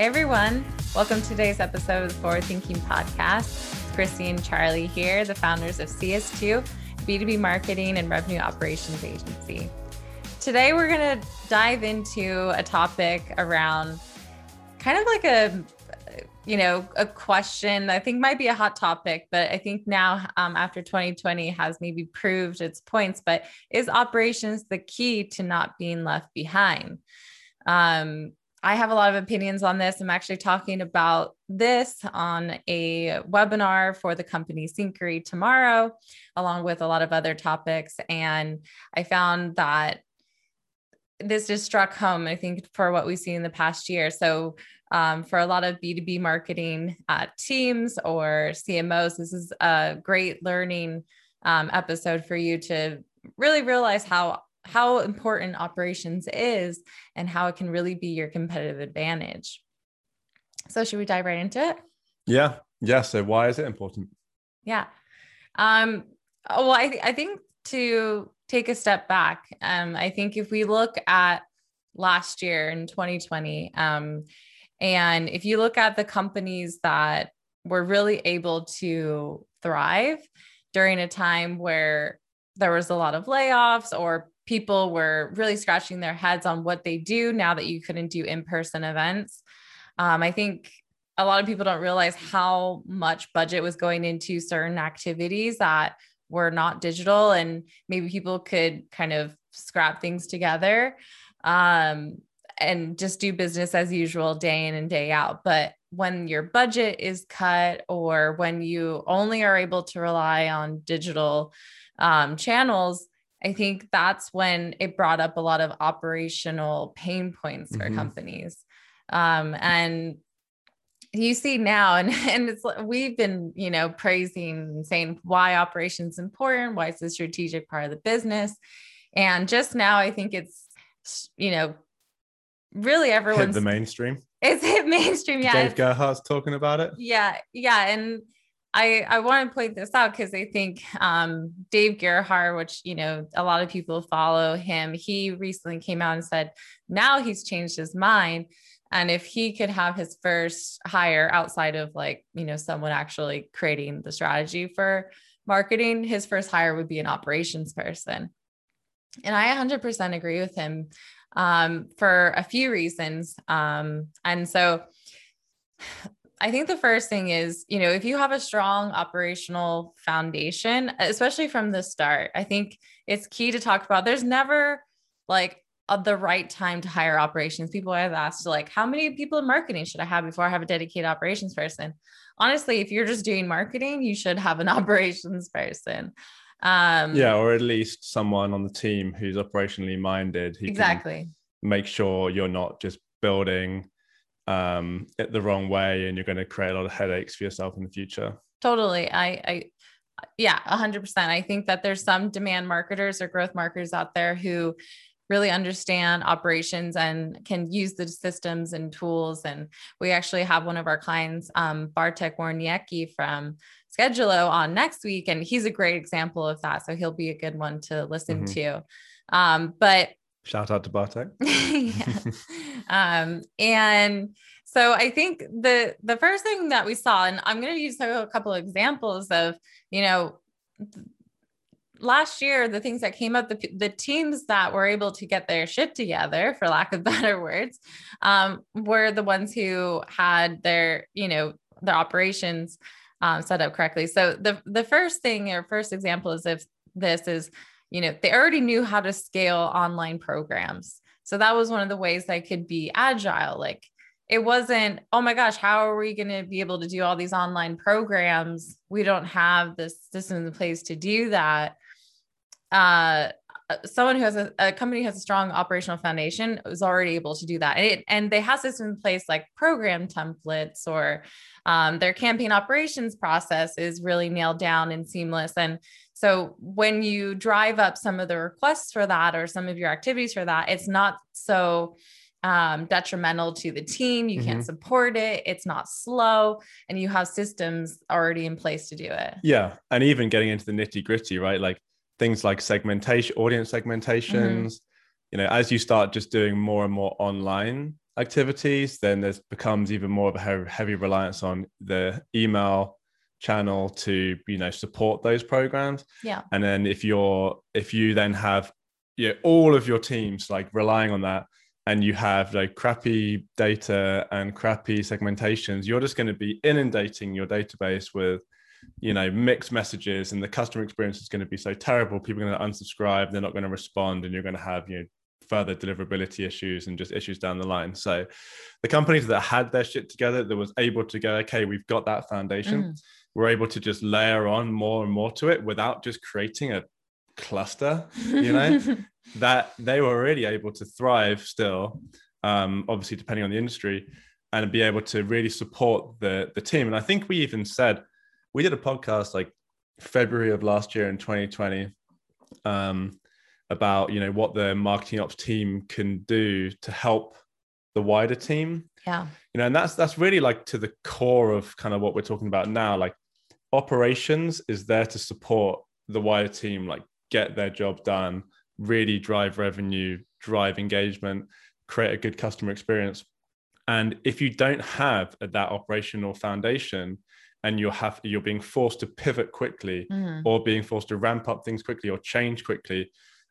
Everyone, welcome to today's episode of the Forward Thinking Podcast. It's and Charlie here, the founders of CS2, B2B marketing and revenue operations agency. Today we're going to dive into a topic around kind of like a you know a question i think might be a hot topic but i think now um, after 2020 has maybe proved its points but is operations the key to not being left behind um, I have a lot of opinions on this. I'm actually talking about this on a webinar for the company Syncari tomorrow, along with a lot of other topics. And I found that this just struck home, I think, for what we've seen in the past year. So, um, for a lot of B2B marketing uh, teams or CMOs, this is a great learning um, episode for you to really realize how how important operations is and how it can really be your competitive advantage. So, should we dive right into it? Yeah. Yeah. So, why is it important? Yeah. Um, oh, well, I, th- I think to take a step back, um, I think if we look at last year in 2020, um, and if you look at the companies that were really able to thrive during a time where there was a lot of layoffs or people were really scratching their heads on what they do now that you couldn't do in-person events. Um, I think a lot of people don't realize how much budget was going into certain activities that were not digital and maybe people could kind of scrap things together um, and just do business as usual day in and day out but when your budget is cut or when you only are able to rely on digital um, channels I think that's when it brought up a lot of operational pain points for mm-hmm. companies. Um, and you see now, and, and it's we've been, you know, praising and saying why operations important, why it's a strategic part of the business. And just now, I think it's, you know, really everyone's hit the mainstream. It's hit mainstream. Yeah. Dave Gerhardt's talking about it. Yeah. Yeah. And I, I want to point this out because I think um, Dave Gerhardt, which you know a lot of people follow him, he recently came out and said now he's changed his mind, and if he could have his first hire outside of like you know someone actually creating the strategy for marketing, his first hire would be an operations person, and I 100% agree with him um, for a few reasons, um, and so I think the first thing is, you know, if you have a strong operational foundation, especially from the start, I think it's key to talk about. There's never like a, the right time to hire operations. People have asked, like, how many people in marketing should I have before I have a dedicated operations person? Honestly, if you're just doing marketing, you should have an operations person. Um, yeah, or at least someone on the team who's operationally minded. exactly. Make sure you're not just building um, it the wrong way and you're going to create a lot of headaches for yourself in the future. Totally. I, I, yeah, 100%. I think that there's some demand marketers or growth marketers out there who really understand operations and can use the systems and tools. And we actually have one of our clients, um, Bartek Warniecki from Schedulo on next week. And he's a great example of that. So he'll be a good one to listen mm-hmm. to. Um, but Shout out to Bartek. um, and so I think the the first thing that we saw, and I'm going to use a couple of examples of, you know, last year the things that came up, the the teams that were able to get their shit together, for lack of better words, um, were the ones who had their, you know, their operations um, set up correctly. So the the first thing or first example is if this is you know, they already knew how to scale online programs. So that was one of the ways I could be agile. Like it wasn't, oh my gosh, how are we going to be able to do all these online programs? We don't have the systems in place to do that. Uh, someone who has a, a, company has a strong operational foundation is already able to do that and, it, and they have systems in place like program templates or um, their campaign operations process is really nailed down and seamless and so when you drive up some of the requests for that or some of your activities for that, it's not so um, detrimental to the team. You mm-hmm. can't support it. It's not slow, and you have systems already in place to do it. Yeah, and even getting into the nitty gritty, right? Like things like segmentation, audience segmentations. Mm-hmm. You know, as you start just doing more and more online, activities, then there's becomes even more of a heavy reliance on the email channel to you know support those programs yeah and then if you're if you then have you know, all of your teams like relying on that and you have like crappy data and crappy segmentations you're just going to be inundating your database with you know mixed messages and the customer experience is going to be so terrible people are going to unsubscribe they're not going to respond and you're going to have you know further deliverability issues and just issues down the line. So the companies that had their shit together that was able to go okay we've got that foundation mm. we're able to just layer on more and more to it without just creating a cluster you know? That they were already able to thrive still um, obviously depending on the industry and be able to really support the the team. And i think we even said we did a podcast like February of last year in 2020 um, about you know what the marketing ops team can do to help the wider team. Yeah. You know, and that's that's really like to the core of kind of what we're talking about now. Like operations is there to support the wider team, like get their job done, really drive revenue, drive engagement, create a good customer experience. And if you don't have that operational foundation, and you're have you're being forced to pivot quickly mm-hmm. or being forced to ramp up things quickly or change quickly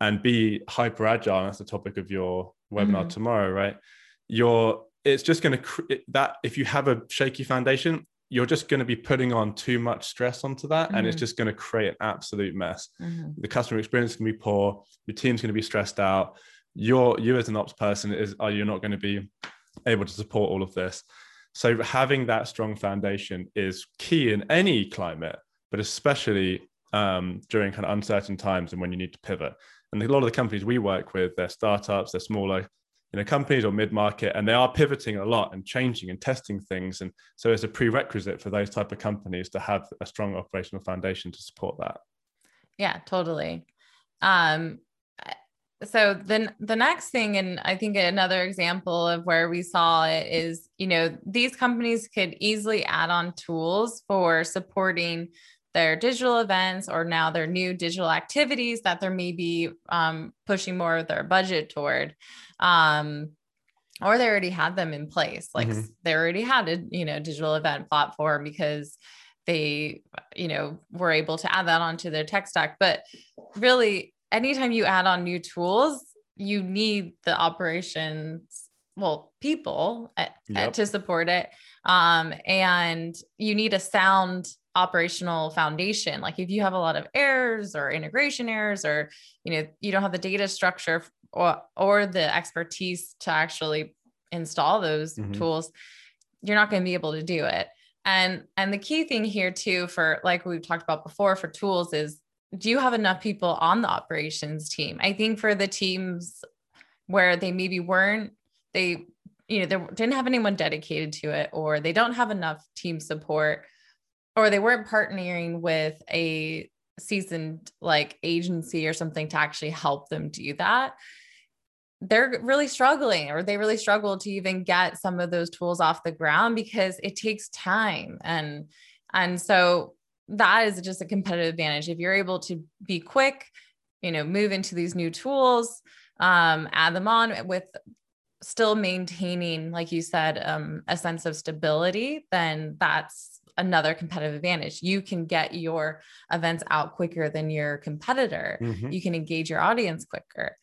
and be hyper agile that's the topic of your webinar mm-hmm. tomorrow right you're it's just going to cr- that if you have a shaky foundation you're just going to be putting on too much stress onto that mm-hmm. and it's mm-hmm. just going to create an absolute mess mm-hmm. the customer experience can be poor your team's going to be stressed out you're you as an ops person is are you not going to be able to support all of this so having that strong foundation is key in any climate, but especially um, during kind of uncertain times and when you need to pivot. And a lot of the companies we work with, they're startups, they're smaller, you know, companies or mid-market, and they are pivoting a lot and changing and testing things. And so it's a prerequisite for those type of companies to have a strong operational foundation to support that. Yeah, totally. Um, so then the next thing and i think another example of where we saw it is you know these companies could easily add on tools for supporting their digital events or now their new digital activities that they're maybe um, pushing more of their budget toward um, or they already had them in place like mm-hmm. they already had a you know digital event platform because they you know were able to add that onto their tech stack but really anytime you add on new tools, you need the operations, well, people at, yep. at, to support it. Um, and you need a sound operational foundation. Like if you have a lot of errors or integration errors, or you know, you don't have the data structure or or the expertise to actually install those mm-hmm. tools, you're not going to be able to do it. And and the key thing here too for like we've talked about before for tools is do you have enough people on the operations team? I think for the teams where they maybe weren't, they, you know, they didn't have anyone dedicated to it, or they don't have enough team support, or they weren't partnering with a seasoned like agency or something to actually help them do that they're really struggling or they really struggle to even get some of those tools off the ground because it takes time and and so that is just a competitive advantage. If you're able to be quick, you know, move into these new tools, um, add them on with still maintaining, like you said, um, a sense of stability, then that's another competitive advantage. You can get your events out quicker than your competitor. Mm-hmm. You can engage your audience quicker.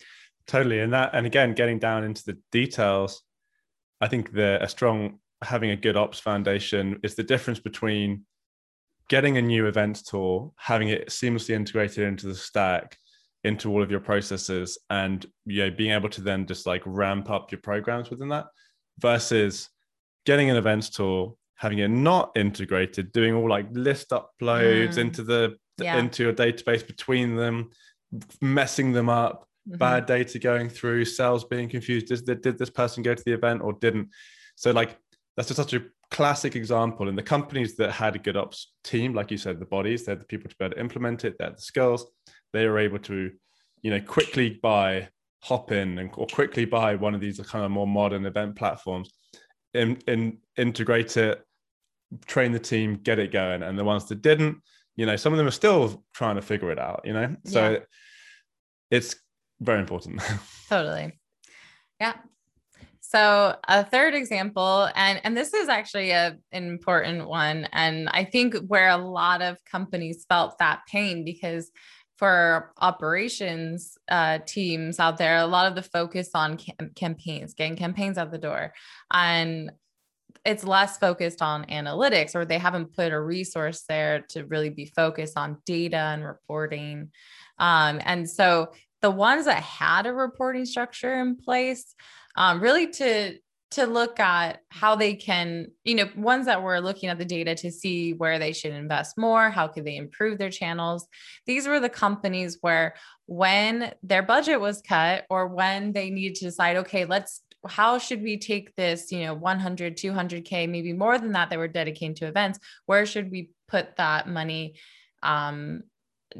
Totally. And that, and again, getting down into the details, I think the a strong having a good ops foundation is the difference between getting a new event tool, having it seamlessly integrated into the stack, into all of your processes, and you know, being able to then just like ramp up your programs within that, versus getting an events tool, having it not integrated, doing all like list uploads mm. into the yeah. into your database between them, messing them up, mm-hmm. bad data going through, cells being confused. Did, did this person go to the event or didn't? So like that's just such a classic example. And the companies that had a good ops team, like you said, the bodies, they had the people to be able to implement it, they had the skills, they were able to, you know, quickly buy, hop in and or quickly buy one of these kind of more modern event platforms, in, in integrate it, train the team, get it going. And the ones that didn't, you know, some of them are still trying to figure it out, you know? So yeah. it's very important. totally. Yeah. So a third example, and and this is actually a, an important one, and I think where a lot of companies felt that pain because for operations uh, teams out there, a lot of the focus on cam- campaigns, getting campaigns out the door, and it's less focused on analytics, or they haven't put a resource there to really be focused on data and reporting. Um, and so the ones that had a reporting structure in place, um, really to to look at how they can, you know, ones that were looking at the data to see where they should invest more, how could they improve their channels. These were the companies where when their budget was cut or when they needed to decide, okay, let's how should we take this, you know, 100, 200k, maybe more than that that we're dedicating to events, where should we put that money um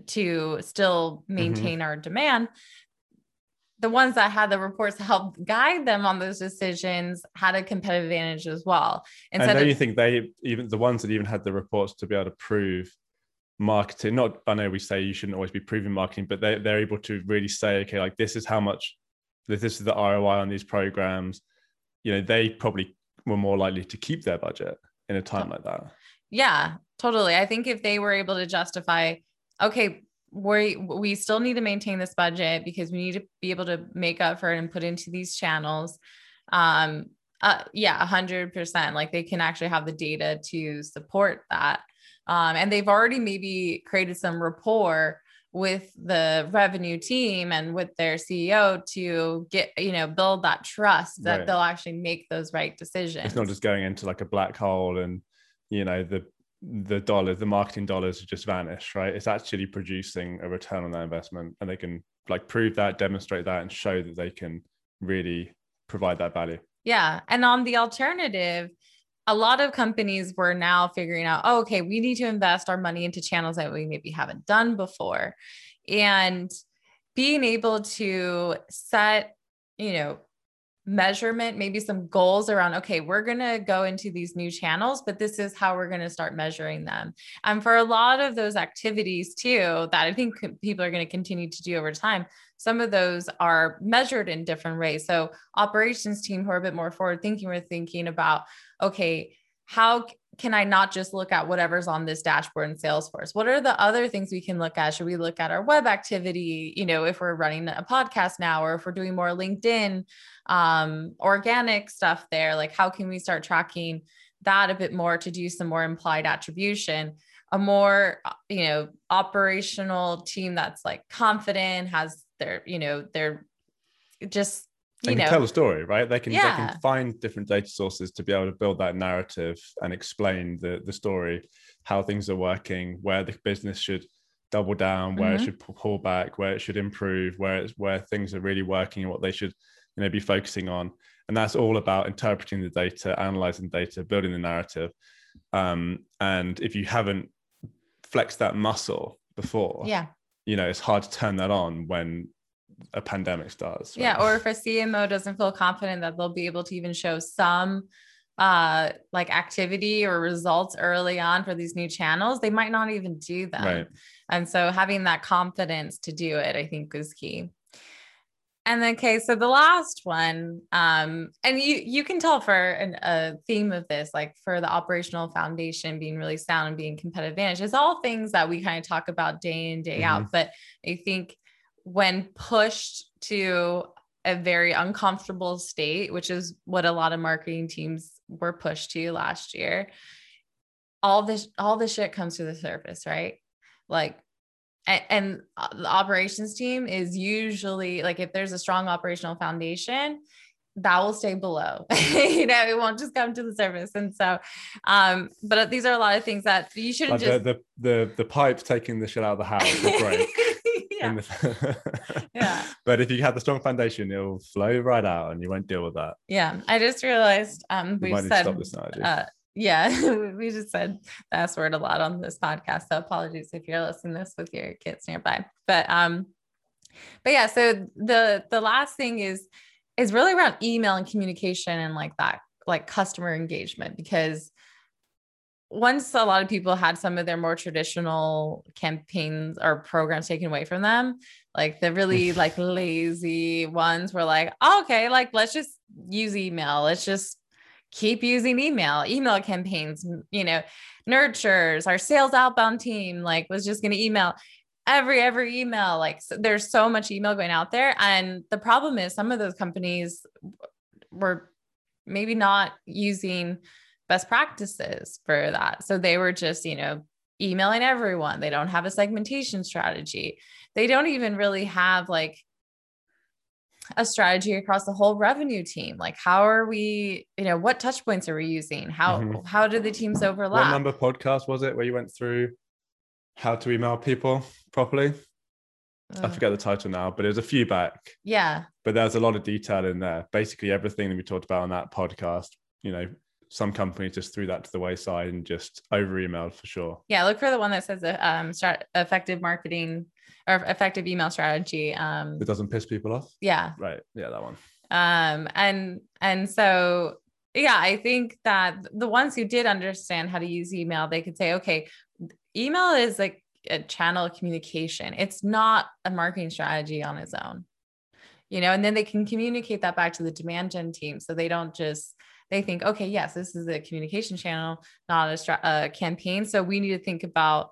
to still mm-hmm. maintain mm-hmm. our demand the ones that had the reports help guide them on those decisions had a competitive advantage as well. Instead and of, you think they even the ones that even had the reports to be able to prove marketing. Not I know we say you shouldn't always be proving marketing, but they they're able to really say, okay, like this is how much this is the ROI on these programs. You know, they probably were more likely to keep their budget in a time like that. Yeah, totally. I think if they were able to justify, okay, we we still need to maintain this budget because we need to be able to make up for it and put into these channels um uh, yeah 100% like they can actually have the data to support that um, and they've already maybe created some rapport with the revenue team and with their CEO to get, you know, build that trust that right. they'll actually make those right decisions. It's not just going into like a black hole and, you know, the the dollars, the marketing dollars just vanish, right? It's actually producing a return on that investment and they can like prove that, demonstrate that, and show that they can really provide that value. Yeah. And on the alternative, a lot of companies were now figuring out, oh, okay, we need to invest our money into channels that we maybe haven't done before. And being able to set, you know, measurement, maybe some goals around, okay, we're going to go into these new channels, but this is how we're going to start measuring them. And for a lot of those activities too, that I think people are going to continue to do over time, some of those are measured in different ways. So operations team who are a bit more forward thinking, we're thinking about, okay, how can I not just look at whatever's on this dashboard in Salesforce? What are the other things we can look at? Should we look at our web activity? You know, if we're running a podcast now, or if we're doing more LinkedIn, um, organic stuff there, like how can we start tracking that a bit more to do some more implied attribution? A more, uh, you know, operational team that's like confident, has their, you know, they're just they can know, tell a story, right? They can yeah. they can find different data sources to be able to build that narrative and explain the the story, how things are working, where the business should double down, where mm-hmm. it should pull back, where it should improve, where it's where things are really working and what they should you know be focusing on. And that's all about interpreting the data, analyzing data, building the narrative. Um, and if you haven't flexed that muscle before, yeah, you know, it's hard to turn that on when a pandemic starts. Right? Yeah, or if a CMO doesn't feel confident that they'll be able to even show some uh like activity or results early on for these new channels, they might not even do them. Right. And so having that confidence to do it, I think is key. And then, okay, so the last one, um, and you you can tell for an, a theme of this, like for the operational foundation being really sound and being competitive advantage, it's all things that we kind of talk about day in day mm-hmm. out. But I think when pushed to a very uncomfortable state, which is what a lot of marketing teams were pushed to last year, all this all this shit comes to the surface, right? Like and, and the operations team is usually like if there's a strong operational foundation, that will stay below. you know, it won't just come to the surface. And so, um, but these are a lot of things that you shouldn't like just the, the the the pipes taking the shit out of the house. yeah. The... yeah. But if you have the strong foundation, it'll flow right out and you won't deal with that. Yeah. I just realized um we said stop this now, uh, yeah, we just said the S word a lot on this podcast. So apologies if you're listening to this with your kids nearby. But um, but yeah, so the the last thing is is really around email and communication and like that, like customer engagement, because once a lot of people had some of their more traditional campaigns or programs taken away from them, like the really like lazy ones were like, oh, okay, like let's just use email. Let's just keep using email, email campaigns, you know, nurtures, our sales outbound team, like was just going to email every every email like so there's so much email going out there and the problem is some of those companies were maybe not using best practices for that so they were just you know emailing everyone they don't have a segmentation strategy they don't even really have like a strategy across the whole revenue team like how are we you know what touch points are we using how mm-hmm. how do the teams overlap what number podcast was it where you went through how to email people properly. I forget the title now, but there's a few back. Yeah. But there's a lot of detail in there. Basically, everything that we talked about on that podcast, you know, some companies just threw that to the wayside and just over emailed for sure. Yeah. Look for the one that says uh, um, start effective marketing or effective email strategy. Um, it doesn't piss people off. Yeah. Right. Yeah. That one. Um, and, and so, yeah, I think that the ones who did understand how to use email, they could say, okay, email is like a channel of communication. It's not a marketing strategy on its own. You know, and then they can communicate that back to the demand gen team so they don't just they think, okay, yes, this is a communication channel, not a, stra- a campaign. So we need to think about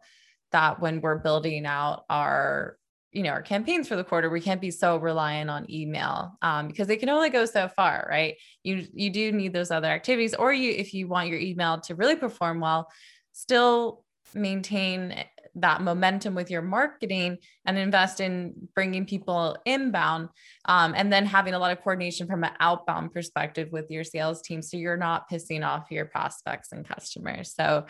that when we're building out our you know our campaigns for the quarter we can't be so reliant on email um, because they can only go so far right you you do need those other activities or you if you want your email to really perform well still maintain that momentum with your marketing and invest in bringing people inbound um, and then having a lot of coordination from an outbound perspective with your sales team so you're not pissing off your prospects and customers so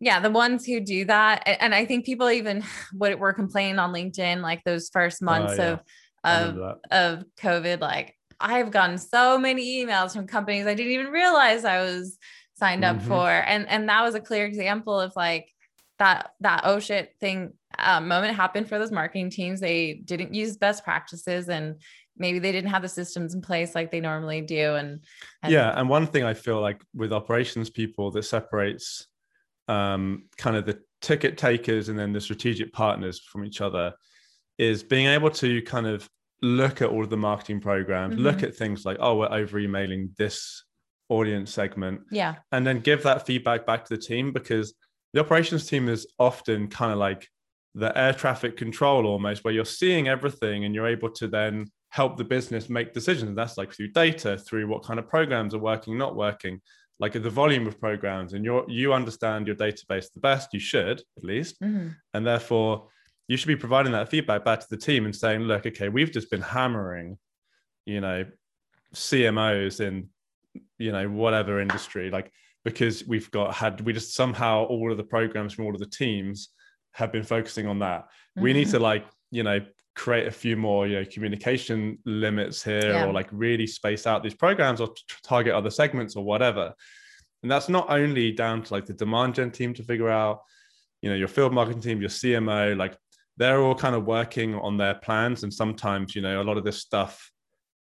yeah the ones who do that and i think people even what were complaining on linkedin like those first oh, months uh, yeah. of of of covid like i've gotten so many emails from companies i didn't even realize i was signed up mm-hmm. for and and that was a clear example of like that that oh shit thing uh, moment happened for those marketing teams. They didn't use best practices and maybe they didn't have the systems in place like they normally do. And, and yeah, and one thing I feel like with operations people that separates um, kind of the ticket takers and then the strategic partners from each other is being able to kind of look at all of the marketing programs, mm-hmm. look at things like, oh, we're over emailing this audience segment. Yeah. And then give that feedback back to the team because the operations team is often kind of like the air traffic control almost, where you're seeing everything and you're able to then help the business make decisions. And that's like through data, through what kind of programs are working, not working, like the volume of programs. And you you understand your database the best, you should at least. Mm-hmm. And therefore, you should be providing that feedback back to the team and saying, look, okay, we've just been hammering, you know, CMOs in, you know, whatever industry. Like because we've got had we just somehow all of the programs from all of the teams have been focusing on that. Mm-hmm. We need to mm-hmm. like, you know, create a few more, you know, communication limits here yeah. or like really space out these programs or target other segments or whatever. And that's not only down to like the demand gen team to figure out, you know, your field marketing team, your CMO, like they're all kind of working on their plans. And sometimes, you know, a lot of this stuff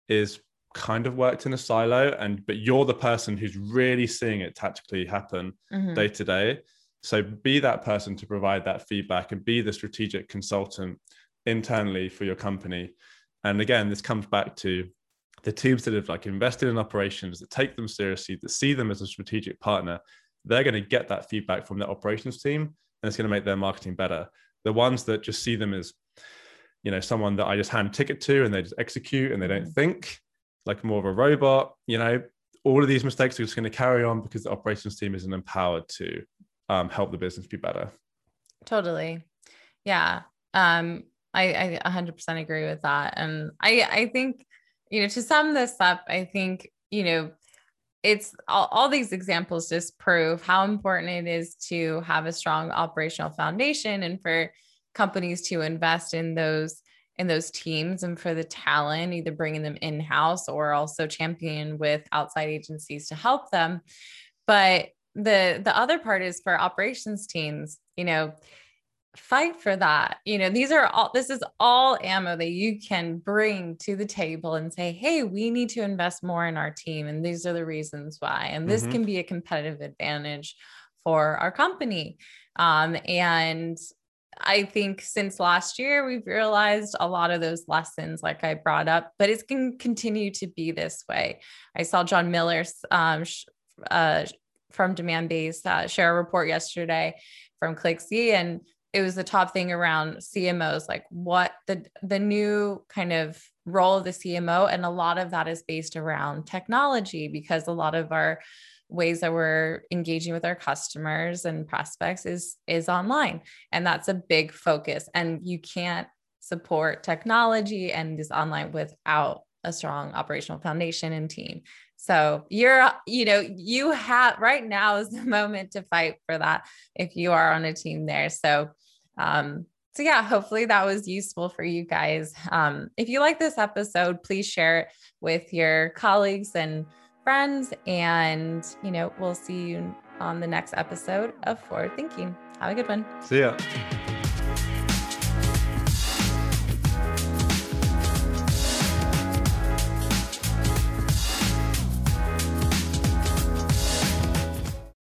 is kind of worked in a silo and but you're the person who's really seeing it tactically happen mm-hmm. day to day so be that person to provide that feedback and be the strategic consultant internally for your company and again this comes back to the teams that have like invested in operations that take them seriously that see them as a strategic partner they're going to get that feedback from their operations team and it's going to make their marketing better the ones that just see them as you know someone that i just hand ticket to and they just execute and they don't mm-hmm. think like more of a robot. You know, all of these mistakes are just going to carry on because the operations team isn't empowered to um, help the business be better. Totally. Yeah. Um, I, I 100% agree with that. And I, I think, you know, to sum this up, I think, you know, it's all, all these examples just prove how important it is to have a strong operational foundation and for companies to invest in those in those teams and for the talent, either bringing them in house or also championing with outside agencies to help them. But the the other part is for operations teams, you know, fight for that. You know, these are all this is all ammo that you can bring to the table and say, "Hey, we need to invest more in our team and these are the reasons why." And this mm-hmm. can be a competitive advantage for our company. Um, and I think since last year, we've realized a lot of those lessons, like I brought up, but it's going to continue to be this way. I saw Jon Miller's um, uh, from Demandbase uh, share a report yesterday from ClickZ, and it was the top thing around CMOs, like what the the new kind of role of the CMO, and a lot of that is based around technology because a lot of our ways that we're engaging with our customers and prospects is is online. And that's a big focus. And you can't support technology and this online without a strong operational foundation and team. So you're you know you have right now is the moment to fight for that if you are on a team there. So um so yeah hopefully that was useful for you guys. Um if you like this episode please share it with your colleagues and friends. And, you know, we'll see you on the next episode of Forward Thinking. Have a good one. See ya.